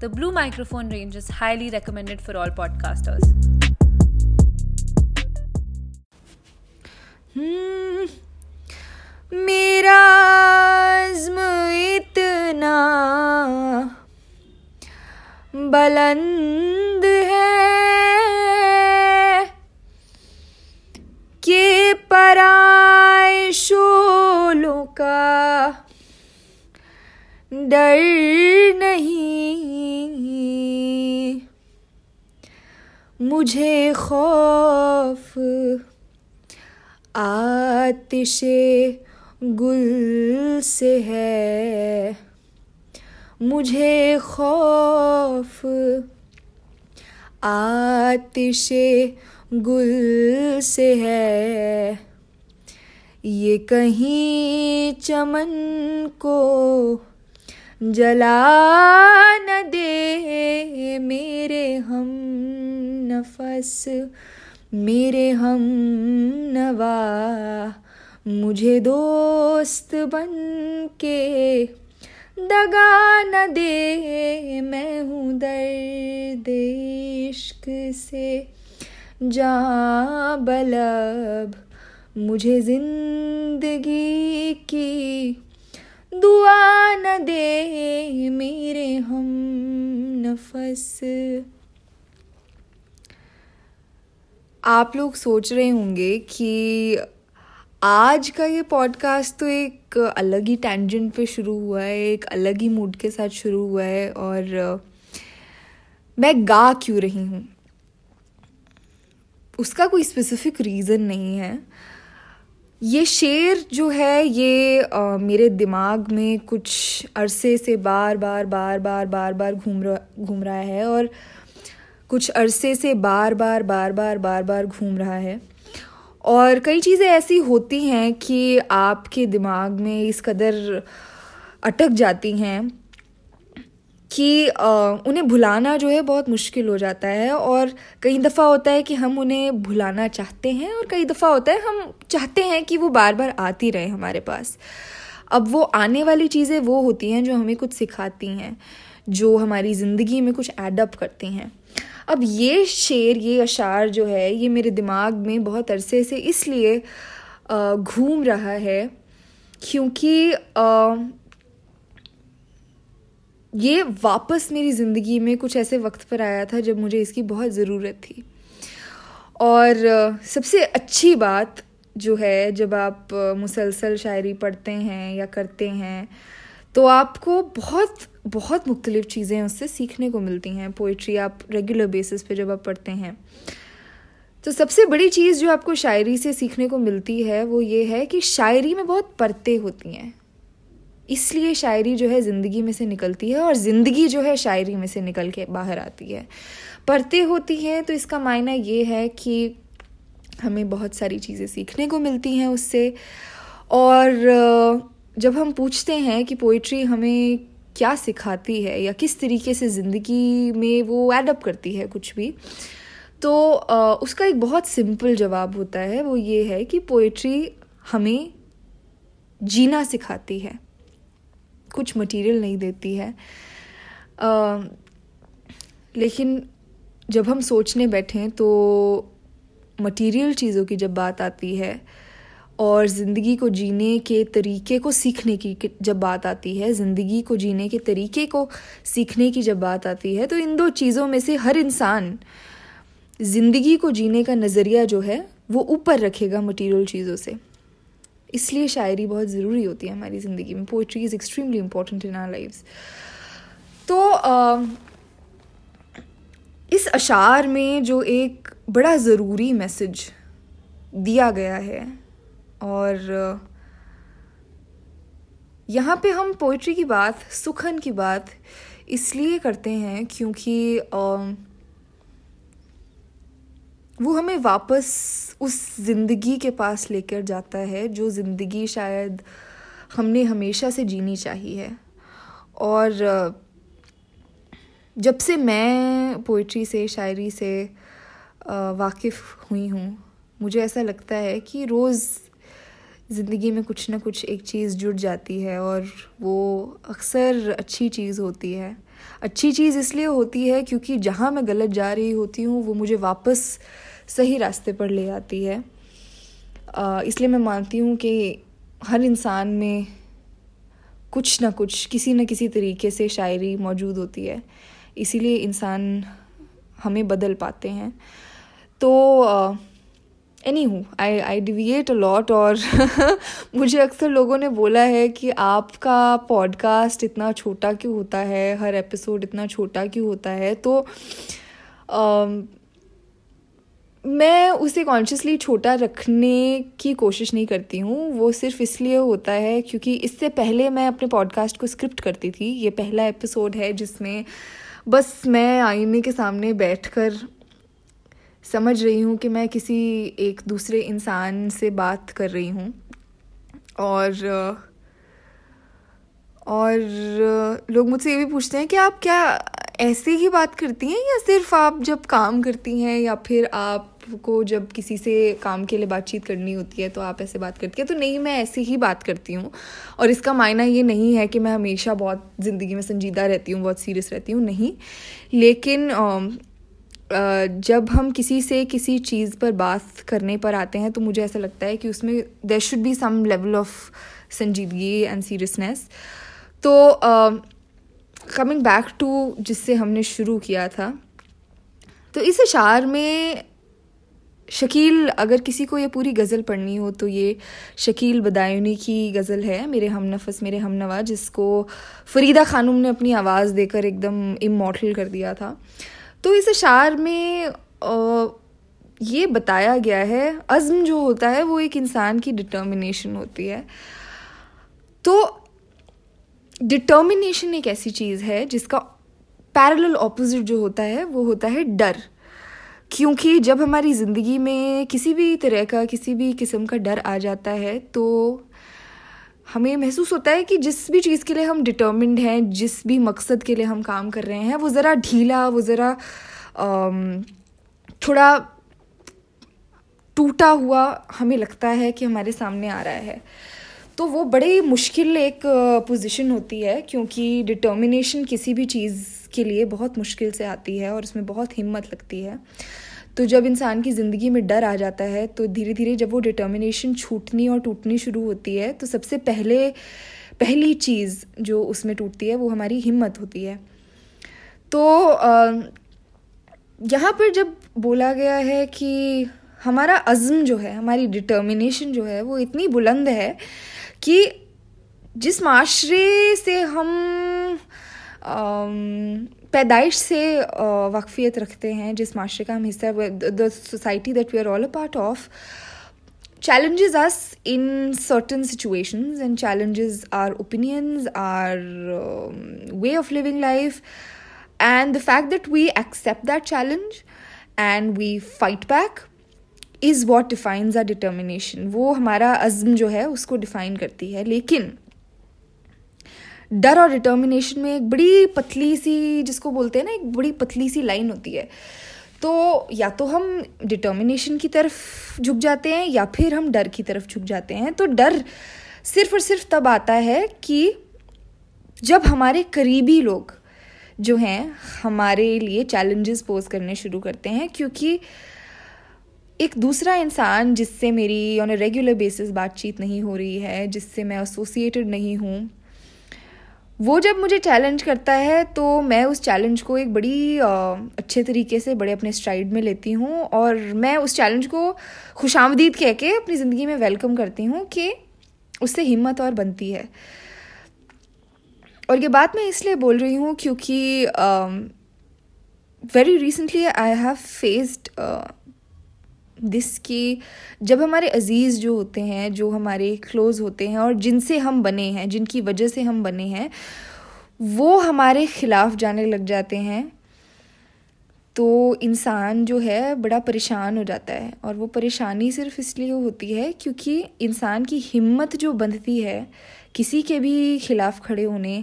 The Blue microphone range is highly recommended for all podcasters. हम्म, मेरा आज़्म इतना बुलंद है कि पराए शोलों का डर नहीं मुझे खौफ आतिशे गुल से है। मुझे खौफ आतिशे गुल से है। ये कहीं चमन को जला न दे मेरे हम। नफस, मेरे हम नवा, मुझे दोस्त बन के दगा न दे, मैं हूँ दर्द इश्क से जा बलब, मुझे ज़िंदगी की दुआ न दे, मेरे हम नफस। आप लोग सोच रहे होंगे कि आज का ये पॉडकास्ट तो एक अलग ही टेंजेंट पे शुरू हुआ है एक अलग ही मूड के साथ शुरू हुआ है और मैं गा क्यों रही हूँ? उसका कोई स्पेसिफिक रीज़न नहीं है। ये शेर जो है ये आ, मेरे दिमाग में कुछ अरसे से बार बार बार बार बार बार घूम रहा घूम रहा है और कुछ अरसे से बार बार बार बार बार बार घूम रहा है। और कई चीज़ें ऐसी होती हैं कि आपके दिमाग में इस कदर अटक जाती हैं कि उन्हें भुलाना जो है बहुत मुश्किल हो जाता है। और कई दफ़ा होता है कि हम उन्हें भुलाना चाहते हैं और कई दफ़ा होता है हम चाहते हैं कि वो बार बार आती रहे हमारे पास। अब वो आने वाली चीज़ें वो होती हैं जो हमें कुछ सिखाती हैं, जो हमारी ज़िंदगी में कुछ एडअप करती हैं। अब ये शेर, ये अशार जो है, ये मेरे दिमाग में बहुत अरसे से इसलिए घूम रहा है क्योंकि ये वापस मेरी ज़िंदगी में कुछ ऐसे वक्त पर आया था जब मुझे इसकी बहुत ज़रूरत थी। और, सबसे अच्छी बात जो है, जब आप, मुसलसल शायरी पढ़ते हैं या करते हैं तो आपको बहुत बहुत मुख्तलिफ़ चीज़ें उससे सीखने को मिलती हैं। पोइट्री आप रेगुलर बेसिस पे जब आप पढ़ते हैं। तो सबसे बड़ी चीज़ जो आपको शायरी से सीखने को मिलती है, वो ये है कि शायरी में बहुत परतें होती हैं। इसलिए शायरी जो है ज़िंदगी में से निकलती है और ज़िंदगी जो है शायरी में से निकल के बाहर आती है। परतें होती हैं तो इसका मायना ये है कि हमें बहुत सारी चीज़ें सीखने को मिलती हैं उससे और जब हम पूछते हैं कि पोइट्री हमें क्या सिखाती है या किस तरीके से ज़िंदगी में वो एडअप करती है कुछ भी तो उसका एक बहुत सिंपल जवाब होता है वो ये है कि पोइट्री हमें जीना सिखाती है। कुछ मटेरियल नहीं देती है। आ, लेकिन जब हम सोचने बैठें तो मटेरियल चीज़ों की जब बात आती है और ज़िंदगी को जीने के तरीके को सीखने की जब बात आती है ज़िंदगी को जीने के तरीके को सीखने की जब बात आती है तो इन दो चीज़ों में से हर इंसान ज़िंदगी को जीने का नज़रिया जो है वो ऊपर रखेगा मटेरियल चीज़ों से। इसलिए शायरी बहुत ज़रूरी होती है हमारी ज़िंदगी में। Poetry is extremely important in our life तो आ, इस अशार में जो एक बड़ा ज़रूरी मैसेज दिया गया है और, यहाँ पे हम पोइट्री की बात, सुखन की बात इसलिए करते हैं क्योंकि वो हमें वापस उस ज़िंदगी के पास लेकर जाता है जो ज़िंदगी शायद हमने हमेशा से जीनी चाहिए और, जब से मैं पोइट्री से, शायरी से वाकिफ़ हुई हूँ, मुझे ऐसा लगता है कि रोज़ ज़िंदगी में कुछ ना कुछ एक चीज़ जुड़ जाती है और वो अक्सर अच्छी चीज़ होती है। अच्छी चीज़ इसलिए होती है क्योंकि जहाँ मैं गलत जा रही होती हूँ, वो मुझे वापस सही रास्ते पर ले आती है। इसलिए मैं मानती हूँ कि हर इंसान में कुछ ना कुछ, किसी न किसी तरीके से शायरी मौजूद होती है। इसीलिए इंसान हमें बदल पाते हैं। तो एनी हूँ आई आई डिविएट लॉट और मुझे अक्सर लोगों ने बोला है कि आपका पॉडकास्ट इतना छोटा क्यों होता है? हर एपिसोड इतना छोटा क्यों होता है? तो uh, मैं उसे कॉन्शियसली छोटा रखने की कोशिश नहीं करती हूँ। वो सिर्फ़ इसलिए होता है क्योंकि इससे पहले मैं अपने पॉडकास्ट को स्क्रिप्ट करती थी। ये पहला एपिसोड है जिसमें बस मैं आईने के सामने बैठकर समझ रही हूँ कि मैं किसी एक दूसरे इंसान से बात कर रही हूँ। और और लोग मुझसे ये भी पूछते हैं कि आप क्या ऐसे ही बात करती हैं या सिर्फ़ आप जब काम करती हैं या फिर आपको जब किसी से काम के लिए बातचीत करनी होती है तो आप ऐसे बात करती हैं? तो नहीं, मैं ऐसे ही बात करती हूँ। और इसका मायना ये नहीं है कि मैं हमेशा बहुत ज़िंदगी में संजीदा रहती हूँ, बहुत सीरियस रहती हूँ, नहीं। लेकिन जब हम किसी से किसी चीज़ पर बात करने पर आते हैं तो मुझे ऐसा लगता है कि उसमें there should be some level of संजीदगी एंड सीरियसनेस तो कमिंग बैक टू जिससे हमने शुरू किया था तो इस अशार में शकील, अगर किसी को ये पूरी गज़ल पढ़नी हो तो ये शकील बदायूनी की गज़ल है, मेरे हम नफस, मेरे हम नवा, जिसको फरीदा खानूम ने अपनी आवाज़ देकर एकदम इमोटल कर दिया था। तो इस अशार में ये बताया गया है, अज़म जो होता है वो एक इंसान की डिटर्मिनेशन होती है। तो डिटर्मिनेशन एक ऐसी चीज़ है जिसका पैरेलल ऑपोजिट जो होता है, वो होता है डर। क्योंकि जब हमारी ज़िंदगी में किसी भी तरह का, किसी भी किस्म का डर आ जाता है तो हमें महसूस होता है कि जिस भी चीज़ के लिए हम डिटर्मिंड हैं, जिस भी मकसद के लिए हम काम कर रहे हैं, वो ज़रा ढीला, वो ज़रा थोड़ा टूटा हुआ हमें लगता है कि हमारे सामने आ रहा है। तो वो बड़ी मुश्किल एक पोजीशन होती है, क्योंकि डिटर्मिनेशन किसी भी चीज़ के लिए बहुत मुश्किल से आती है और उसमें बहुत हिम्मत लगती है। तो जब इंसान की ज़िंदगी में डर आ जाता है तो धीरे धीरे जब वो डिटर्मिनेशन छूटनी और टूटनी शुरू होती है तो सबसे पहले, पहली चीज़ जो उसमें टूटती है, वो हमारी हिम्मत होती है। तो यहाँ पर जब बोला गया है कि हमारा अज़म जो है, हमारी डिटर्मिनेशन जो है, वो इतनी बुलंद है कि जिस माशरे से हम पैदाइश से वाकफियत रखते हैं जिस माशरे का हम हिस्सा the society that we are all a part of challenges us in certain situations and challenges are opinions are way of living life and the fact that we accept that challenge and we fight back is what defines our determination वो हमारा अज़म जो है, उसको define करती है। लेकिन डर और डिटर्मिनेशन में एक बड़ी पतली सी, जिसको बोलते हैं ना, एक बड़ी पतली सी लाइन होती है। तो या तो हम डिटर्मिनेशन की तरफ़ झुक जाते हैं, या फिर हम डर की तरफ़ झुक जाते हैं। तो डर सिर्फ़ और सिर्फ़ तब आता है कि जब हमारे करीबी लोग जो हैं, हमारे लिए चैलेंजेस पोज करने शुरू करते हैं, क्योंकि एक दूसरा इंसान जिससे मेरी ऑन अ रेगुलर बेसिस बातचीत नहीं हो रही है, जिससे मैं एसोसिएटेड नहीं हूँ वो जब मुझे चैलेंज करता है तो मैं उस चैलेंज को एक बड़ी अच्छे तरीके से, बड़े अपने स्ट्राइड में लेती हूँ और मैं उस चैलेंज को खुशामदीद कह के अपनी ज़िंदगी में वेलकम करती हूँ कि उससे हिम्मत और बनती है। और ये बात मैं इसलिए बोल रही हूँ क्योंकि very recently I have faced this कि जब हमारे अज़ीज़ जो होते हैं, जो हमारे क्लोज़ होते हैं और जिनसे हम बने हैं, जिनकी वजह से हम बने हैं, वो हमारे ख़िलाफ़ जाने लग जाते हैं। तो इंसान जो है, बड़ा परेशान हो जाता है और वो परेशानी सिर्फ़ इसलिए होती है क्योंकि इंसान की हिम्मत जो बंधती है, किसी के भी खिलाफ खड़े होने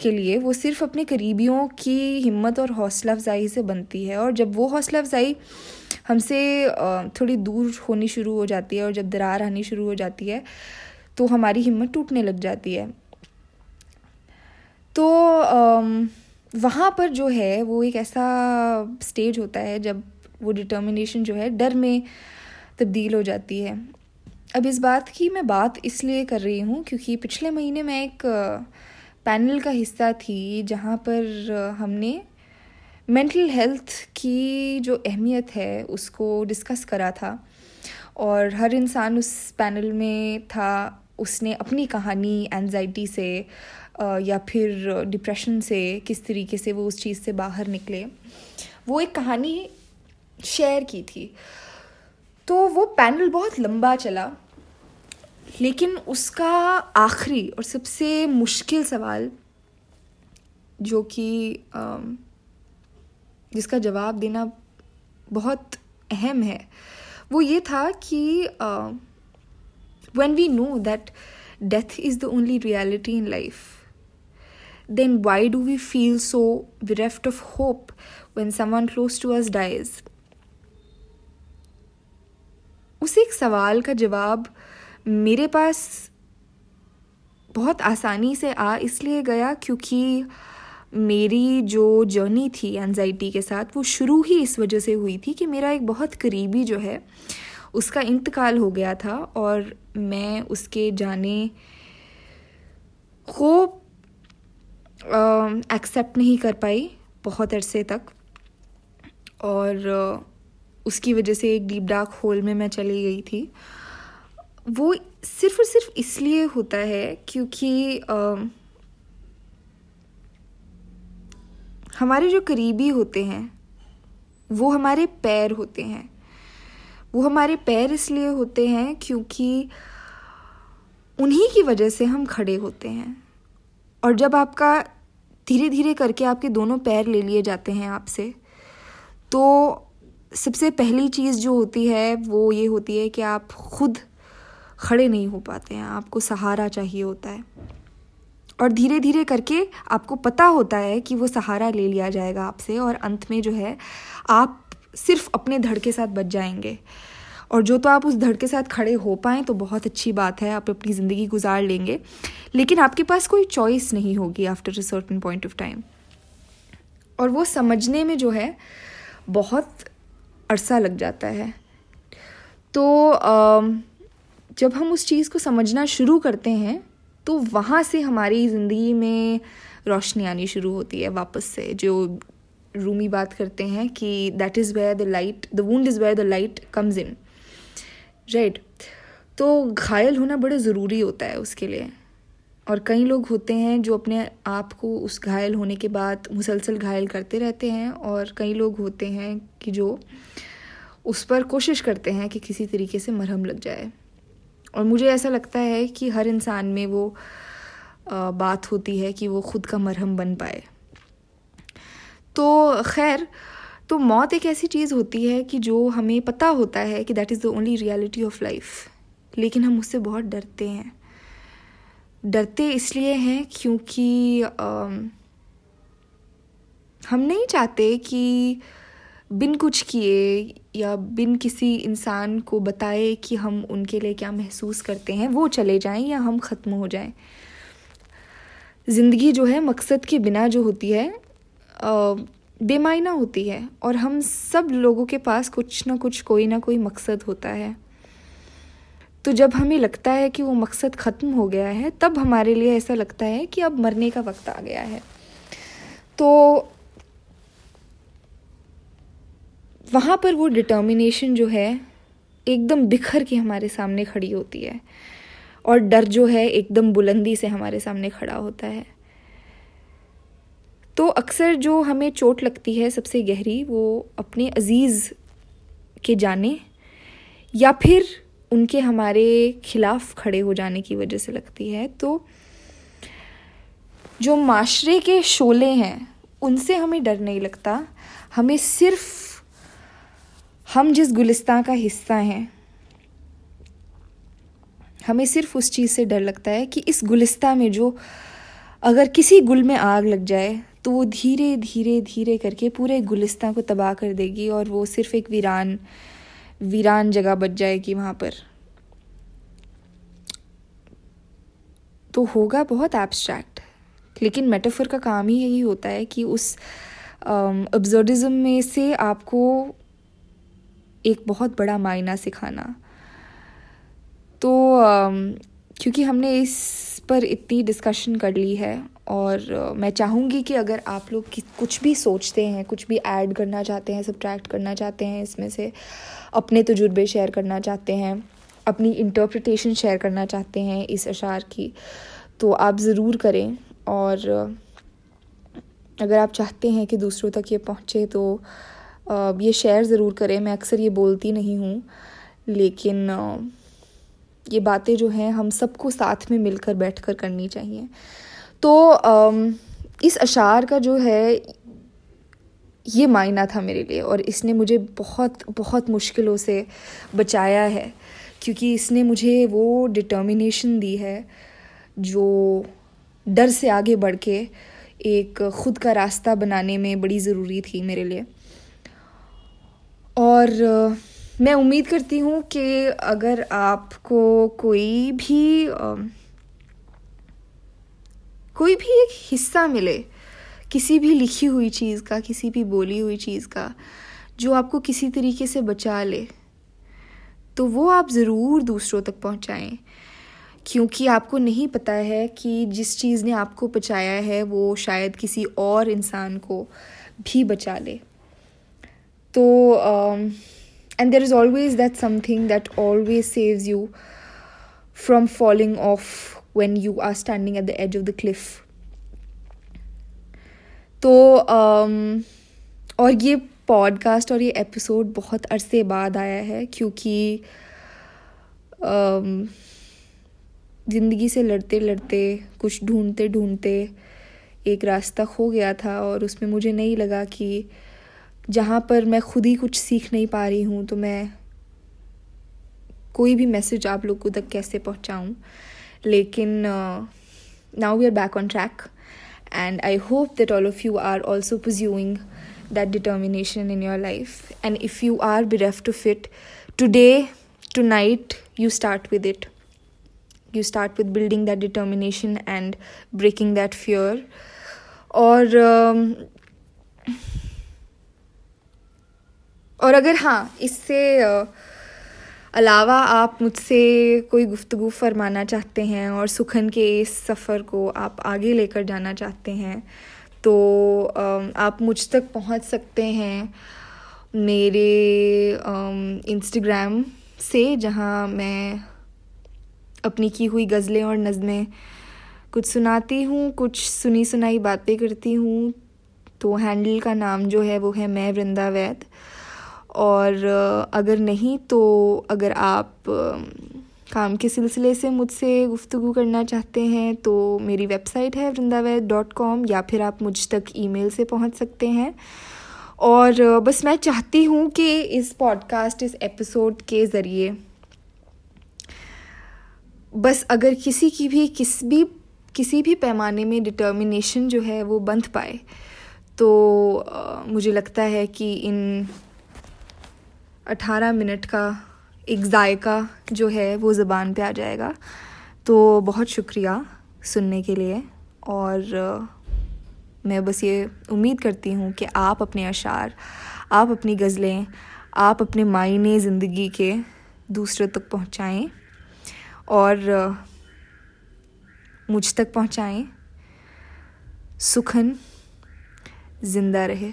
के लिए वो सिर्फ़ अपने करीबियों की हिम्मत और हौसला अफजाई से बनती है और जब वो हौसला अफजाई हमसे थोड़ी दूर होनी शुरू हो जाती है और जब दरार आनी शुरू हो जाती है तो हमारी हिम्मत टूटने लग जाती है। तो वहाँ पर जो है, वो एक ऐसा स्टेज होता है जब वो डिटर्मिनेशन जो है, डर में तब्दील हो जाती है। अब इस बात की मैं बात इसलिए कर रही हूँ क्योंकि पिछले महीने मैं एक पैनल का हिस्सा थी जहाँ पर हमने मेंटल हेल्थ की जो अहमियत है उसको डिस्कस करा था। और हर इंसान उस पैनल में था, उसने अपनी कहानी एनजाइटी से या फिर डिप्रेशन से किस तरीके से वो उस चीज़ से बाहर निकले। वो एक कहानी शेयर की थी। तो वो पैनल बहुत लंबा चला। लेकिन उसका आखिरी और सबसे मुश्किल सवाल जो कि जिसका जवाब देना बहुत अहम है वो ये था कि when we know that death is the only reality in life then why do we feel so bereft of hope when someone close to ours dies उस एक सवाल का जवाब uh, मेरे पास बहुत आसानी से आ इसलिए गया क्योंकि मेरी जो जर्नी थी एनजाइटी के साथ, वो शुरू ही इस वजह से हुई थी कि मेरा एक बहुत करीबी जो है, उसका इंतकाल हो गया था और मैं उसके जाने को एक्सेप्ट नहीं कर पाई बहुत अरसे तक। और, उसकी वजह से एक डीप डार्क होल में मैं चली गई थी। वो सिर्फ़ और सिर्फ़ इसलिए होता है क्योंकि आ, हमारे जो करीबी होते हैं वो हमारे पैर होते हैं। वो हमारे पैर इसलिए होते हैं क्योंकि उन्हीं की वजह से हम खड़े होते हैं। और जब आपका धीरे धीरे करके आपके दोनों पैर ले लिए जाते हैं आपसे तो सबसे पहली चीज़ जो होती है वो ये होती है कि आप खुद खड़े नहीं हो पाते हैं, आपको सहारा चाहिए होता है। और धीरे धीरे करके आपको पता होता है कि वो सहारा ले लिया जाएगा आपसे और अंत में जो है, आप सिर्फ़ अपने धड़ के साथ बच जाएँगे। और जो तो आप उस धड़ के साथ खड़े हो पाएँ तो बहुत अच्छी बात है, आप अपनी ज़िंदगी गुजार लेंगे। लेकिन आपके पास कोई चॉइस नहीं होगी after a certain point of time और वो समझने में जो है, बहुत अरसा लग जाता है। तो जब हम उस चीज़ को समझना शुरू करते हैं तो वहाँ से हमारी ज़िंदगी में रोशनी आनी शुरू होती है वापस से। जो रूमी बात करते हैं कि that is where the light the wound is where the light comes in right तो घायल होना बड़ा ज़रूरी होता है उसके लिए। और कई लोग होते हैं जो अपने आप को उस घायल होने के बाद मुसलसल घायल करते रहते हैं, और कई लोग होते हैं कि जो उस पर कोशिश करते हैं कि किसी तरीके से मरहम लग जाए। और मुझे ऐसा लगता है कि हर इंसान में वो बात होती है कि वो खुद का मरहम बन पाए। तो खैर तो मौत एक ऐसी चीज़ होती है कि जो हमें पता होता है कि that is the only reality of life लेकिन हम उससे बहुत डरते हैं। डरते इसलिए हैं क्योंकि आ, हम नहीं चाहते कि बिन कुछ किए या बिन किसी इंसान को बताए कि हम उनके लिए क्या महसूस करते हैं, वो चले जाएँ या हम ख़त्म हो जाएँ। ज़िंदगी जो है, मकसद के बिना जो होती है बेमायना होती है और हम सब लोगों के पास कुछ ना कुछ, कोई ना कोई मकसद होता है। तो जब हमें लगता है कि वो मकसद ख़त्म हो गया है, तब हमारे लिए ऐसा लगता है कि अब मरने का वक्त आ गया है। तो वहाँ पर वो डिटर्मिनेशन जो है, एकदम बिखर के हमारे सामने खड़ी होती है। और डर जो है, एकदम बुलंदी से हमारे सामने खड़ा होता है। तो अक्सर जो हमें चोट लगती है, सबसे गहरी, वो अपने अज़ीज़ के जाने या फिर उनके हमारे खिलाफ खड़े हो जाने की वजह से लगती है। तो जो माशरे के शोले हैं, उनसे हमें डर नहीं लगता। हमें सिर्फ़ हम जिस गुलिस्तान का हिस्सा हैं हमें सिर्फ़ उस चीज़ से डर लगता है कि इस गुलिस्ता में जो अगर किसी गुल में आग लग जाए तो वो धीरे धीरे धीरे करके पूरे गुलिस्तान को तबाह कर देगी और वो सिर्फ़ एक वीरान वीरान जगह बच जाएगी वहाँ पर। तो होगा बहुत एब्स्ट्रैक्ट लेकिन मेटाफर का काम ही यही होता है कि उस ऑब्जर्डिज्म um, में से आपको एक बहुत बड़ा मायना सिखाना। तो क्योंकि हमने इस पर इतनी डिस्कशन कर ली है और मैं चाहूँगी कि अगर आप लोग कुछ भी सोचते हैं, कुछ भी ऐड करना चाहते हैं सब्ट्रैक्ट करना चाहते हैं, इसमें से अपने तजुर्बे शेयर करना चाहते हैं, अपनी इंटरप्रिटेशन शेयर करना चाहते हैं इस अशार की तो आप ज़रूर करें। और, अगर आप चाहते हैं कि दूसरों तक ये पहुँचे तो ये शेयर ज़रूर करें, मैं अक्सर ये बोलती नहीं हूँ, लेकिन ये बातें जो हैं हम सबको साथ में मिलकर बैठ कर करनी चाहिए। तो इस अशार का जो है, ये मायना था मेरे लिए और इसने मुझे बहुत बहुत मुश्किलों से बचाया है, क्योंकि इसने मुझे वो डिटर्मिनेशन दी है, जो डर से आगे बढ़ के एक ख़ुद का रास्ता बनाने में बड़ी ज़रूरी थी मेरे लिए। और मैं उम्मीद करती हूँ कि अगर आपको कोई भी कोई भी एक हिस्सा मिले, किसी भी लिखी हुई चीज़ का, किसी भी बोली हुई चीज़ का, जो आपको किसी तरीके से बचा ले तो वो आप ज़रूर दूसरों तक पहुँचाएँ। क्योंकि आपको नहीं पता है कि जिस चीज़ ने आपको बचाया है, वो शायद किसी और इंसान को भी बचा ले। तो and there is always that something that always saves you from falling off when you are standing at the edge of the cliff तो um, और ये पॉडकास्ट और ये एपिसोड बहुत अरसे बाद आया है क्योंकि um, ज़िंदगी से लड़ते लड़ते कुछ ढूंढते ढूंढते एक रास्ता खो गया था और उसमें मुझे नहीं लगा कि जहाँ पर मैं खुद ही कुछ सीख नहीं पा रही हूँ तो मैं कोई भी मैसेज आप लोगों तक कैसे पहुँचाऊँ। लेकिन now we are back on track and I hope that all of you are also pursuing that determination in your life and if you are bereft to fit today tonight you start with it you start with building that determination and breaking that fear और और अगर हाँ इससे अलावा आप मुझसे कोई गुफ्तु फरमाना चाहते हैं और सुखन के इस सफ़र को आप आगे लेकर जाना चाहते हैं तो आप मुझ तक पहुँच सकते हैं मेरे इंस्टाग्राम से, जहाँ मैं अपनी की हुई गज़लें और नज़में कुछ सुनाती हूँ, कुछ सुनी सुनाई बातें करती हूँ। तो हैंडल का नाम जो है, वो है मैं वृंदा वैद और अगर नहीं तो अगर आप काम के सिलसिले से मुझसे गुफ्तु करना चाहते हैं तो मेरी वेबसाइट है वृंदावैद डॉट कॉम या फिर आप मुझ तक ईमेल से पहुँच सकते हैं। और बस मैं चाहती हूँ कि इस पॉडकास्ट, इस एपिसोड के ज़रिए, बस अगर किसी की भी, किस भी, किसी भी पैमाने में डिटर्मिनेशन जो है वो बंध पाए तो मुझे लगता है कि इन अठारह मिनट का एक जायका जो है वो ज़बान पे आ जाएगा। तो बहुत शुक्रिया सुनने के लिए और मैं बस ये उम्मीद करती हूँ कि आप अपने अशार, आप अपनी गज़लें, आप अपने मायने ज़िंदगी के दूसरे तक पहुँचाएँ और मुझ तक पहुँचाएँ। सुखन ज़िंदा रहे।